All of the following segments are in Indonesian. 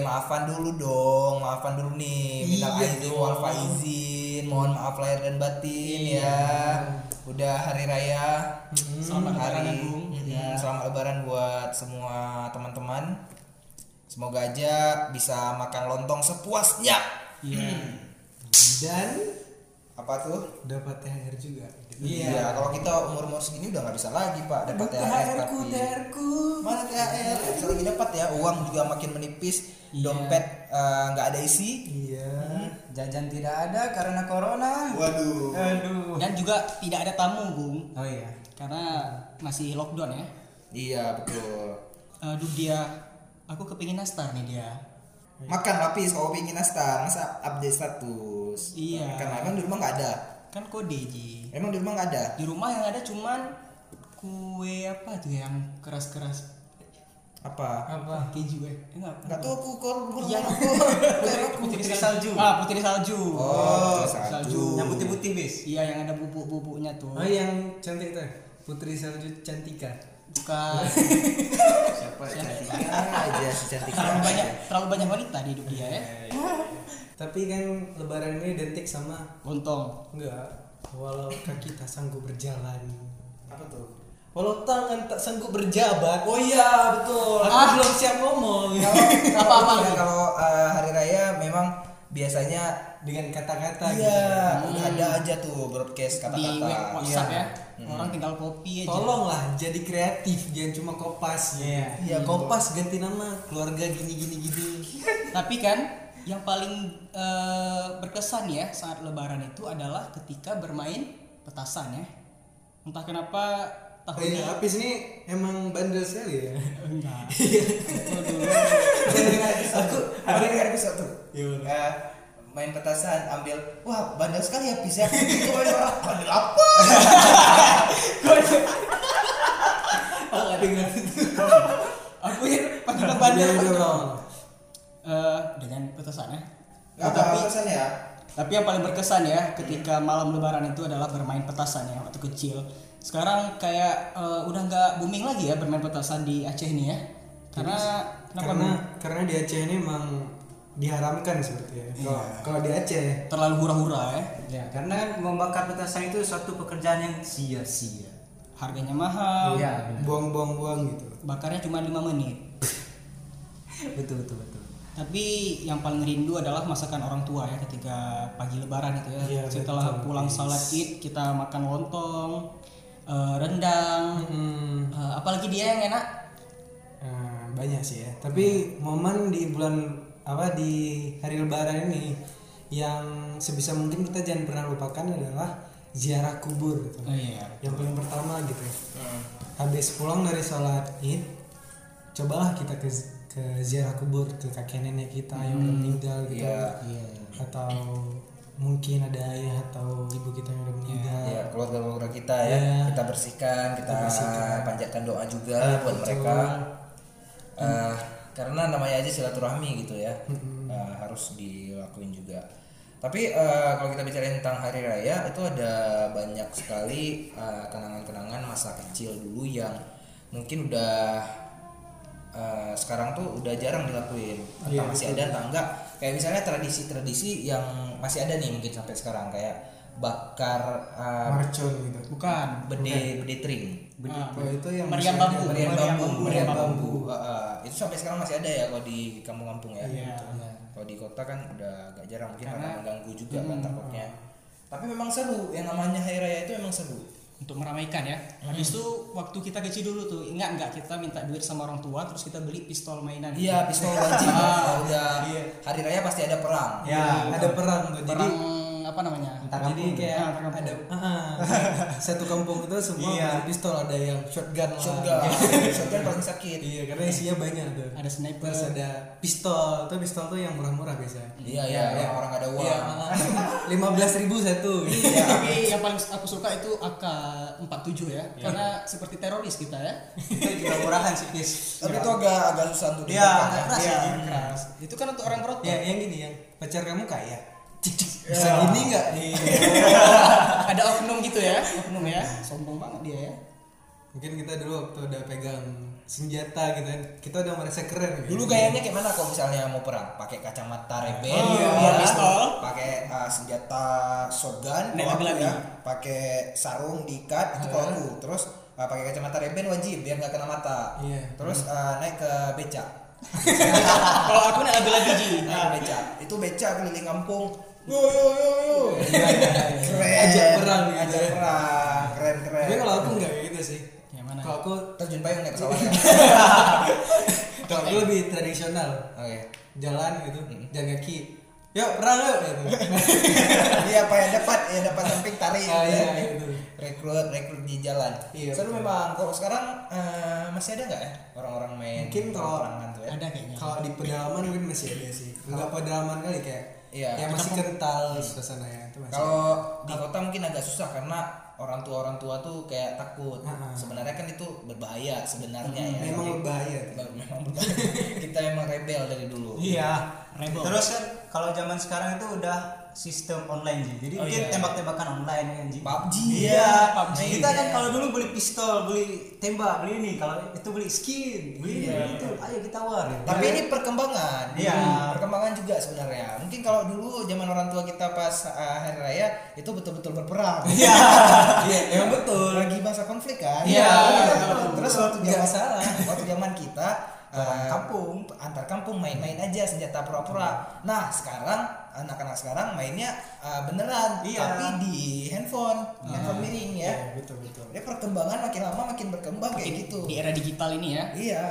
maafan dulu dong, maafan dulu nih. Minal Iya dong. wal faizin, mohon maaf lahir dan batin Iya. ya. Udah hari raya, Selamat hari Lebaran, Agung. Mm-mm, Ya. selamat lebaran buat semua teman-teman. Semoga aja bisa makan lontong sepuasnya. Iya. dan Apa tuh? dapat THR juga Iya, kalau kita umur-umur segini udah nggak bisa lagi pak dapat THR THR ku tapi THR ku mana THR? Bisa lagi dapat ya, uang juga makin menipis, Iya. dompet eh, nggak ada isi. iya Jajan tidak ada karena corona. Waduh. Aduh. Dan juga tidak ada tamu, Bung. Oh iya. Karena masih lockdown ya. Iya betul. Aduh dia, aku kepingin nastar nih dia. Makan lapis kalau pengen nastar, masa update status. Iya. Karena emang di rumah nggak ada. Kan kode Ji. Emang di rumah nggak ada. Di rumah yang ada cuman kue apa tuh yang keras-keras Apa? apa keju eh enggak Nggak tahu aku belum Iya. putri, putri salju. ah putri salju Oh, Putri salju. Yang putih-putih bis. iya yang ada bubuk-bubuknya tuh oh yang cantik tuh Putri Salju Cantika bukan Siapa? Cantika aja si cantik. terlalu banyak terlalu banyak wanita di hidup dia ya tapi kan lebaran ini identik sama lontong. Enggak walau kaki tak sanggup berjalan. Apa tuh? walau tangan tak sanggup berjabat. Oh iya betul. aku belum siap ngomong. Apa apa Ya, kalau eh, hari raya memang biasanya dengan kata-kata iya. udah ada aja tuh broadcast di kata-kata. WhatsApp Iya. ya. Orang tinggal copy gitu. aja. Tolonglah jadi kreatif. Jangan cuma kopas. Iya. ya kopas ganti nama. Keluarga gini gini gini tapi kan yang paling eh, berkesan ya saat lebaran itu adalah ketika bermain petasan ya. Entah kenapa tahun ini iya, Apis ini emang bandel sekali ya. enggak. Aku ada dengar episode tuh Gimana? Eh, main petasan ambil. Wah bandel sekali ya ya. Orang bandel apa? Aku ya panggilan bandel Iya, iya. Eh, dengan petasan ya apa tapi petasan ya. tapi yang paling berkesan ya ketika malam lebaran itu adalah bermain petasan ya waktu kecil. Sekarang kayak eh, udah nggak booming lagi ya bermain petasan di Aceh ini ya. Karena kenapa Karena karena di Aceh ini emang diharamkan seperti ya. Kalau kalau di Aceh. Terlalu hura-hura ya Ya, karena membakar petasan itu suatu pekerjaan yang sia-sia. harganya mahal. Iya, buang-buang-buang gitu. bakarnya cuma 5 menit. Betul betul betul. Tapi yang paling rindu adalah masakan orang tua ya ketika pagi lebaran itu ya Iya, setelah betul. pulang salat id kita makan lontong eh, rendang Hmm, eh, apalagi dia yang enak eh, banyak sih ya. Tapi momen di bulan apa di hari Lebaran ini yang sebisa mungkin kita jangan pernah lupakan adalah ziarah kubur gitu. oh iya Yang paling pertama gitu ya. Habis pulang dari sholat id, cobalah kita ke ke ziarah kubur ke kakek nenek kita yang udah meninggal gitu. Iya. Atau mungkin ada ayah atau ibu kita yang udah meninggal. ya keluarga-keluarga kita ya Iya. kita bersihkan kita bersihkan. panjatkan doa juga Iya, buat betul. mereka Eh, karena namanya aja silaturahmi gitu ya Eh, harus dilakuin juga tapi eh, kalau kita bicara tentang hari raya itu ada banyak sekali kenangan-kenangan masa kecil dulu yang mungkin udah eh, sekarang tuh udah jarang dilakuin. Entah Iya, masih betul. ada entah enggak. Kayak misalnya tradisi-tradisi yang masih ada nih mungkin sampai sekarang. Kayak bakar Marcon gitu. bukan bede bede tring. Ah, Oh, itu yang meriam bambu. meriam bambu meriam meriam bambu. Heeh, itu sampai sekarang masih ada ya kalau di kampung-kampung ya. Iya. kalau di kota kan udah agak jarang mungkin Karena- karena mengganggu juga kan takutnya. Tapi memang seru. Yang namanya hari raya itu memang seru untuk meramaikan ya. Habis itu waktu kita kecil dulu tuh, ingat nggak kita minta duit sama orang tua terus kita beli pistol mainan. iya pistol wajib kalau udah Iya. hari raya pasti ada perang Ya, ada perang tuh. Jadi Perang apa namanya? Antar jadi kampung. kayak Ah, antar kampung. ada ah, satu kampung itu semua Iya. punya pistol ada yang shotgun lah. shotgun shotgun paling sakit Iya, karena isinya banyak tuh. Ada sniper. Terus ada pistol, tuh pistol tuh yang murah-murah biasa. iya iya yang orang ada uang Iya, lima belas ribu satu. Iya, tapi yang paling aku suka itu AK-47 ya. Karena seperti teroris kita ya. itu juga murahan sih Pis. tapi itu agak agak susah untuk Iya, dibakar ya. keras Iya, ya. keras. Itu kan untuk orang berotot. Ya, yang gini yang pacar kamu kaya. Cik cik. Bisa gini nggak? Ada oknum gitu ya, oknum ya. Sombong banget dia ya. Mungkin kita dulu waktu udah pegang senjata gitu kan kita udah merasa keren gitu. Dulu gayanya kayak mana kalau misalnya mau perang? Pakai kacamata rebel, Oh, ya, iya, pistol. pakai uh, senjata shotgun, Naik kalau ya, pakai sarung diikat itu kalau aku. Terus uh, pakai kacamata rebel wajib biar nggak kena mata. Iya. Terus uh, naik ke beca. Kalau aku nak lebih-lebih ji. Naik ke beca. Itu beca keliling kampung. Yo yo yo yo. Iya, iya, iya. Keren. Ajak perang gitu Ajak perang. Keren keren. tapi kalau aku nggak kayak gitu sih Yang mana? kalau aku terjun payung naik pesawat ya. kalau aku lebih tradisional Oke. jalan gitu jalan kaki yuk perang yuk gitu Iya, apa yang dapat? Ya dapat samping tarik. Ah, gitu iya, ya. gitu. Rekrut, rekrut di jalan. Iya, Seru memang. Kalau sekarang eh, masih ada nggak ya orang-orang main Mungkin kalau- perangan tuh ya? Ada kayaknya. kalau di pedalaman mungkin masih ada sih nggak pedalaman kali kayak Iya. yang masih kental suasananya itu masih Kalau di kota mungkin agak susah karena orang tua orang tua tuh kayak takut. Ah, ah. Sebenarnya kan itu berbahaya sebenarnya ya. memang berbahaya memang berbahaya. Kita emang rebel dari dulu. Iya. Rebel. Terus kan kalau zaman sekarang itu udah sistem online Ji. Jadi Oh, mungkin iya. tembak-tembakan online kan Ji. PUBG. Iya, PUBG. Kita kan Iya. kalau dulu beli pistol, beli tembak, beli ini. Kalau itu beli skin, beli Iya. ini, itu. Ayo kita war. Tapi ini perkembangan. Iya. Hmm, Perkembangan juga sebenarnya. Mungkin kalau dulu zaman orang tua kita pas uh, hari raya itu betul-betul berperang. Iya. iya emang betul Lagi masa konflik kan? Iya. Terus waktu Nggak zaman salah. waktu zaman Orang uh, kampung. antar kampung main-main aja senjata pura-pura. Nah, sekarang anak-anak sekarang mainnya uh, beneran Iya. tapi di handphone, handphone miring ya. Iya, betul betul Dia perkembangan makin lama makin berkembang kayak gitu. Di era digital ini ya. Iya.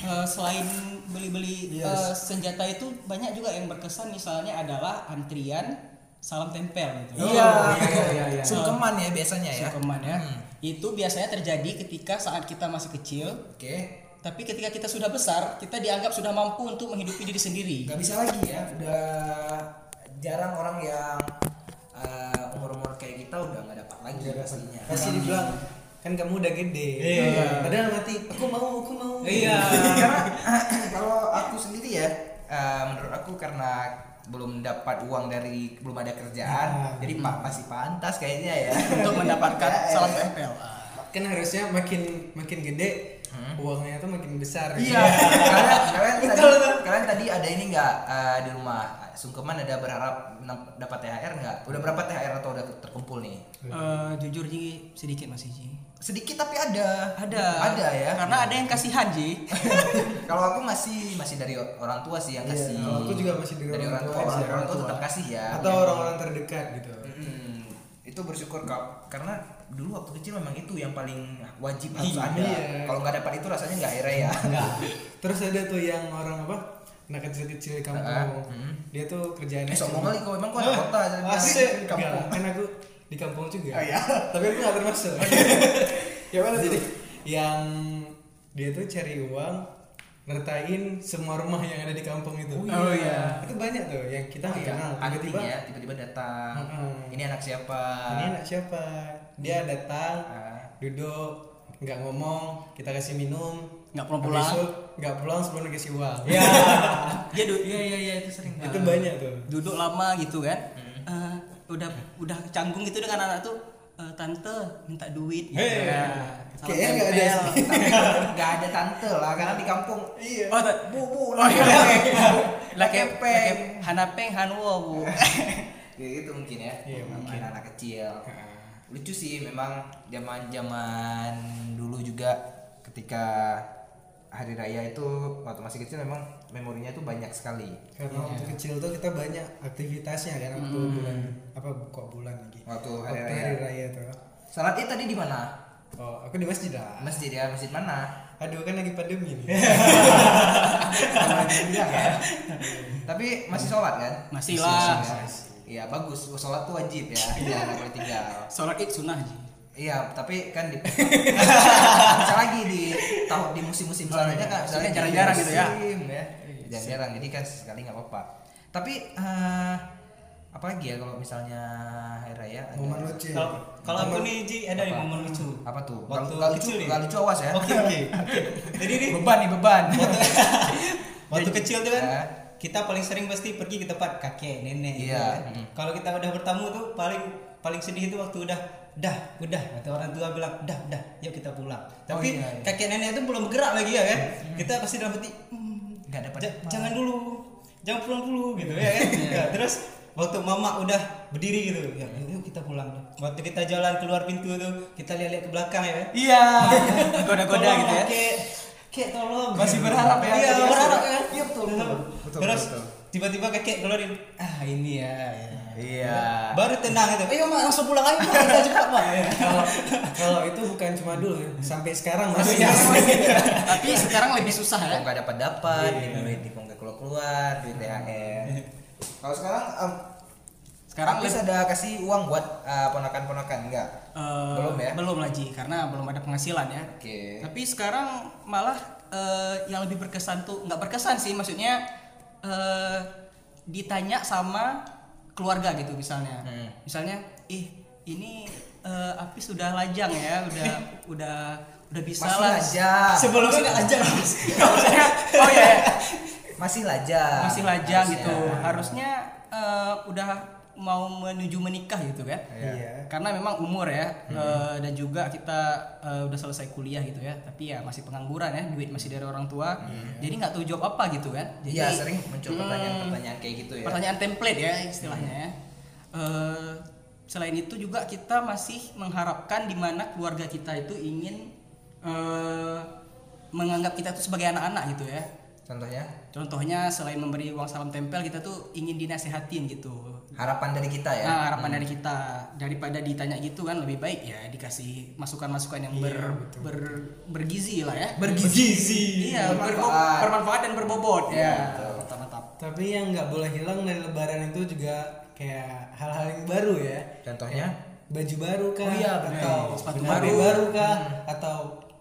Eh, selain beli-beli Yes. eh, senjata itu banyak juga yang berkesan misalnya adalah antrian salam tempel gitu. Oh, iya, iya, iya, iya. Sungkeman ya biasanya ya. Sungkeman ya. Hmm. Itu biasanya terjadi ketika saat kita masih kecil, Oke. Tapi ketika kita sudah besar, kita dianggap sudah mampu untuk menghidupi diri sendiri. nggak bisa lagi ya udah jarang orang yang uh, umur-umur kayak kita udah nggak dapat lagi pastinya pasti dibilang kan kamu udah gede Iya. padahal mati aku mau aku mau Iya. karena kalau aku sendiri ya uh, menurut aku karena belum dapat uang dari belum ada kerjaan Ah. jadi pak masih pantas kayaknya ya untuk mendapatkan Ya, ya. salam tempel. kan harusnya makin makin gede uangnya tuh makin besar Hmm. Iya, kalian, kalian tadi, kalian tadi ada ini nggak uh, di rumah sungkeman ada berharap dapat THR nggak? Udah berapa THR atau udah terkumpul nih? Eh, jujur Ji, sedikit masih Ji. Sedikit tapi ada. Ada. Ada ya. Karena ada yang kasihan Ji. Kalau aku masih masih dari orang tua sih yang Iya, kasih. kalau aku juga masih dari orang tua Orang, sih, orang orang tua tua. tetap kasih ya. atau orang-orang terdekat gitu itu bersyukur kak karena dulu waktu kecil memang itu yang paling wajib harus Iya. ada. Kalau nggak dapat itu rasanya nggak akhirnya ya. terus ada tuh yang orang apa anak kecil-kecil di kampung Ah, mm. dia tuh kerjaannya Eh, sombong cuma- kali kau emang kau anak kota jadi Asik, di kampung. Kan aku di kampung juga. Oh, iya. Tapi aku gak termasuk. Ya mana Jadi yang dia tuh cari uang ngertain semua rumah yang ada di kampung itu. Oh, iya. Itu banyak tuh yang kita Oh nggak iya, kenal. Tiba-tiba ya, tiba-tiba datang. Mm-mm. Ini anak siapa? ini anak siapa? Dia datang, Ah. duduk, nggak ngomong, kita kasih minum, Nggak pulang pulang. itu nggak pulang sebelum dikasih uang. Ya. Dia du- Iya iya iya itu sering. itu banyak tuh. duduk lama gitu kan. Eh, udah udah canggung gitu dengan anak tuh "Eh, tante minta duit gitu. Hei. ya. Kayaknya nggak ada tempel. sih. Tapi nggak ada tante lah karena di kampung. Iya. Oh. Bu bu Oh, iya. Laki kepeng. hanapeng hanwo, Bu. Ya itu mungkin ya. Iya, mungkin anak kecil. Lucu sih memang zaman-zaman dulu juga ketika hari raya itu waktu masih kecil memang memorinya tuh banyak sekali. Karena waktu kecil tuh kita banyak aktivitasnya kan waktu bulan apa kok bulan lagi. Waktu hari Waktu raya. hari raya tuh. Salat id tadi di mana? Oh, aku di masjid lah. Masjid ya, masjid mana? Aduh kan lagi pandemi nih. Ya. Tapi masih sholat kan? Masih lah. ya. Iya bagus, sholat tuh wajib ya, jangan boleh tinggal. Sholat id sunnah. Iya, tapi kan di bisa lagi di tahun di musim-musim selanjutnya kan misalnya jarang-jarang gitu ya. ya. Jarang-jarang jadi kan sekali nggak apa-apa. Tapi eh apalagi ya kalau misalnya hari raya Momen lucu. Kalau kalau aku nih Ji ada nih momen lucu. apa tuh? Waktu nggak lucu, kecil nih. lucu awas ya. Oke oke. Jadi nih beban nih beban. waktu kecil tuh kan Ya. kita paling sering pasti pergi ke tempat kakek nenek gitu Iya. kan. Mm. Kalau kita udah bertamu tuh paling paling sedih itu waktu udah dah udah kata orang tua bilang dah dah yuk kita pulang tapi iya, iya. kakek nenek itu belum bergerak lagi ya kan kita pasti dalam hati "Hmm, Nggak dapat ja- jangan dulu jangan pulang dulu gitu ya kan Ya, terus waktu mama udah berdiri gitu ya yuk kita pulang waktu kita jalan keluar pintu tuh kita lihat-lihat ke belakang ya kan Iya. Goda-goda Tolong, gitu ya. Kek, kek tolong. Masih berharap ya, Iya, berharap. Iya, betul, betul. Betul, Terus tiba-tiba kakek keluarin, ah ini ya. ya." Iya. Baru tenang itu. Ayo mak langsung pulang aja mak kita cepat mak. kalau kalau itu bukan cuma dulu ya, sampai sekarang masih Tapi sekarang lebih susah ya. Kok nggak dapat dapat, duit di keluar keluar, duit THR. Kalau sekarang em, Sekarang Apis ada kasih uang buat eh, ponakan-ponakan enggak? Eh, Belum ya? Belum lagi karena belum ada penghasilan ya. Oke. Tapi sekarang malah eh, yang lebih berkesan tuh nggak berkesan sih maksudnya eh, ditanya sama keluarga gitu misalnya. Hmm. Misalnya, ih ini eh, Apis sudah lajang ya, udah udah udah bisa Masih lah. lajang. Aja mas. Maksudnya, oh ya, ya. Masih lajang. masih lajang Harusnya. gitu. Harusnya eh, udah mau menuju menikah gitu kan. Iya. Karena memang umur ya eh, dan juga kita eh, udah selesai kuliah gitu ya, tapi ya masih pengangguran ya, duit masih dari orang tua. Jadi nggak tahu jawab apa gitu kan. Jadi Iya, sering muncul hmm, pertanyaan-pertanyaan kayak gitu ya. Pertanyaan template ya istilahnya ya. Eh, selain itu juga kita masih mengharapkan di mana keluarga kita itu ingin eh, menganggap kita itu sebagai anak-anak gitu ya. Contohnya Contohnya selain memberi uang salam tempel kita tuh ingin dinasehatin gitu. harapan dari kita ya. Nah, harapan dari kita daripada ditanya gitu kan lebih baik ya dikasih masukan-masukan yang ber, ber- bergizi lah ya. Bergizi. Iya, Bermanfaat. bermanfaat dan berbobot ya. Mantap mantap. Tapi yang nggak boleh hilang dari lebaran itu juga kayak hal-hal yang baru ya. Contohnya Baju baru kah? Oh iya, benar. atau Sepatu baru. baru kah? Atau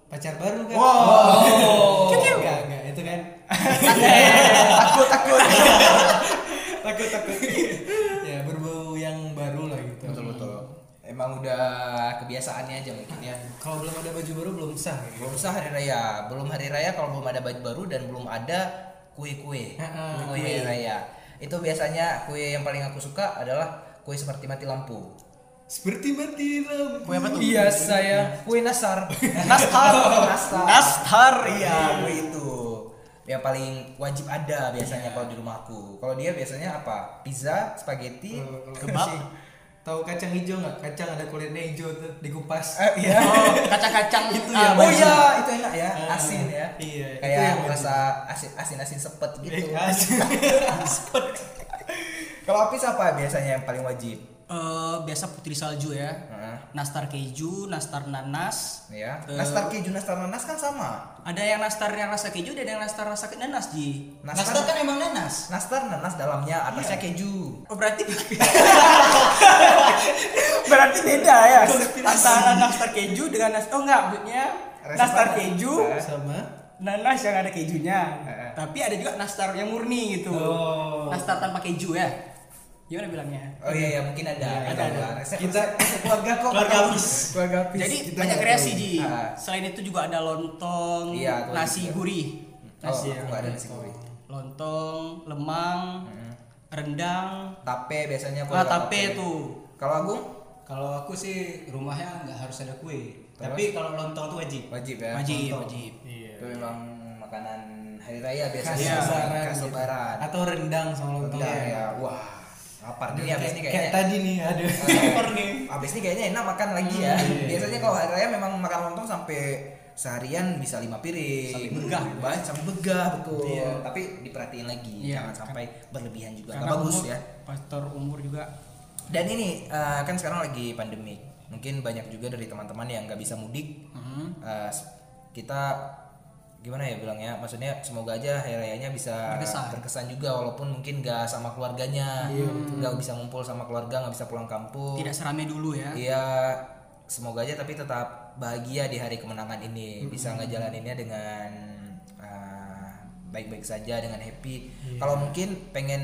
pacar baru kah? Wow. Enggak, enggak, itu kan takut takut. takut takut. ya berbau yang baru lah gitu. betul betul. Emang udah kebiasaannya aja mungkin ya. Kalau belum ada baju baru belum sah. Gitu. Belum sah hari raya, belum hari raya kalau belum ada baju baru dan belum ada kue-kue. Heeh, Kue hari raya. Itu biasanya kue yang paling aku suka adalah kue seperti mati lampu. Seperti mati lampu. Kue apa tuh? Iya saya kue nasar. Nastar. nastar. Nastar Iya kue itu. Yang paling wajib ada biasanya kalau di rumahku. Kalau dia biasanya apa? Pizza, spaghetti, Kebab. Tahu kacang hijau nggak? Kacang ada kulitnya hijau tuh dikupas. Eh, iya. Oh, kacang-kacang itu ya, oh iya, itu enak ya, Ah, asin ya. iya, Kayak rasa asin asin asin sepet gitu. Asin. Kalau Apis apa biasanya yang paling wajib? Eh, biasa putri salju ya. Heeh. Nastar keju, nastar nanas. Ya. Eh, Nastar keju, nastar nanas kan sama. Ada yang nastar yang rasa keju, ada yang nastar rasa nanas ji. Nastar kan emang nanas. nastar nanas dalamnya, atasnya keju. Oh berarti berarti beda ya antara nastar keju dengan nas oh enggak maksudnya nastar keju Eh. Sama. nanas yang ada kejunya Eh. tapi ada juga nastar yang murni gitu Oh. nastar tanpa keju ya gimana bilangnya Oh iya ya mungkin ada. Ada, ada. Resep, Kita- keluarga kok. Keluarga Apis. Keluarga Apis. jadi Kita banyak kreasi ji Ah. selain itu juga ada lontong Iya, nasi juga. gurih Oh, nasi aku nggak ada nasi gurih. lontong lemang rendang Tape biasanya ah keluarga tape tuh Kalau Agung Kalau aku sih rumahnya nggak harus ada kue. Tapi kalau lontong tuh wajib. wajib ya. wajib Lontong. wajib Iya. Itu memang makanan hari raya biasanya. lebaran. Khas gitu. lebaran. Atau rendang sama lontong. Rendang ya. Wah, lapar nih abis ini Kayak kayaknya. tadi nih ada. lapar nih. Abis ini kayaknya enak makan lagi ya. Biasanya kalau hari raya memang makan lontong sampai seharian bisa lima piring. Sampai begah. Banyak sampai begah betul. Iya. Tapi diperhatiin lagi, Iya, jangan sampai berlebihan juga. Nggak karena bagus umur, ya. faktor umur juga Dan ini eh, kan sekarang lagi pandemi. Mungkin banyak juga dari teman-teman yang nggak bisa mudik. Hmm. Eh, kita gimana ya bilangnya? Maksudnya semoga aja hari rayanya bisa Berkesan. juga walaupun mungkin nggak sama keluarganya, nggak bisa ngumpul sama keluarga, nggak bisa pulang kampung. tidak serame dulu ya Iya, semoga aja tapi tetap bahagia di hari kemenangan ini, bisa ngejalaninnya dengan eh, baik-baik saja dengan happy. Kalau mungkin pengen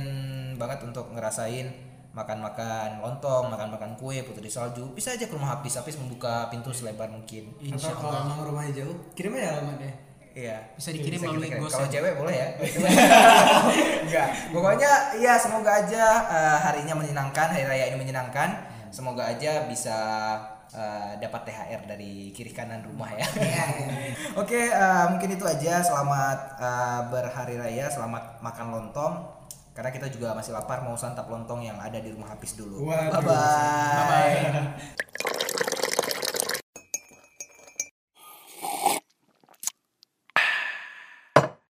banget untuk ngerasain makan-makan lontong, makan-makan kue, putri salju, bisa aja ke rumah Apis. Apis membuka pintu selebar mungkin. Atau kalau rumahnya jauh, kirim aja alamatnya. Iya. Bisa dikirim kita melalui. Ghost Kalau cewek boleh ya. Enggak. Pokoknya ya semoga aja eh, harinya menyenangkan, hari raya ini menyenangkan. semoga aja bisa eh, dapat THR dari kiri kanan rumah ya. Iya, Oke, eh, mungkin itu aja. Selamat eh, berhari raya, selamat makan lontong. Karena kita juga masih lapar mau santap lontong yang ada di rumah Hafiz dulu. Waduh. Bye bye.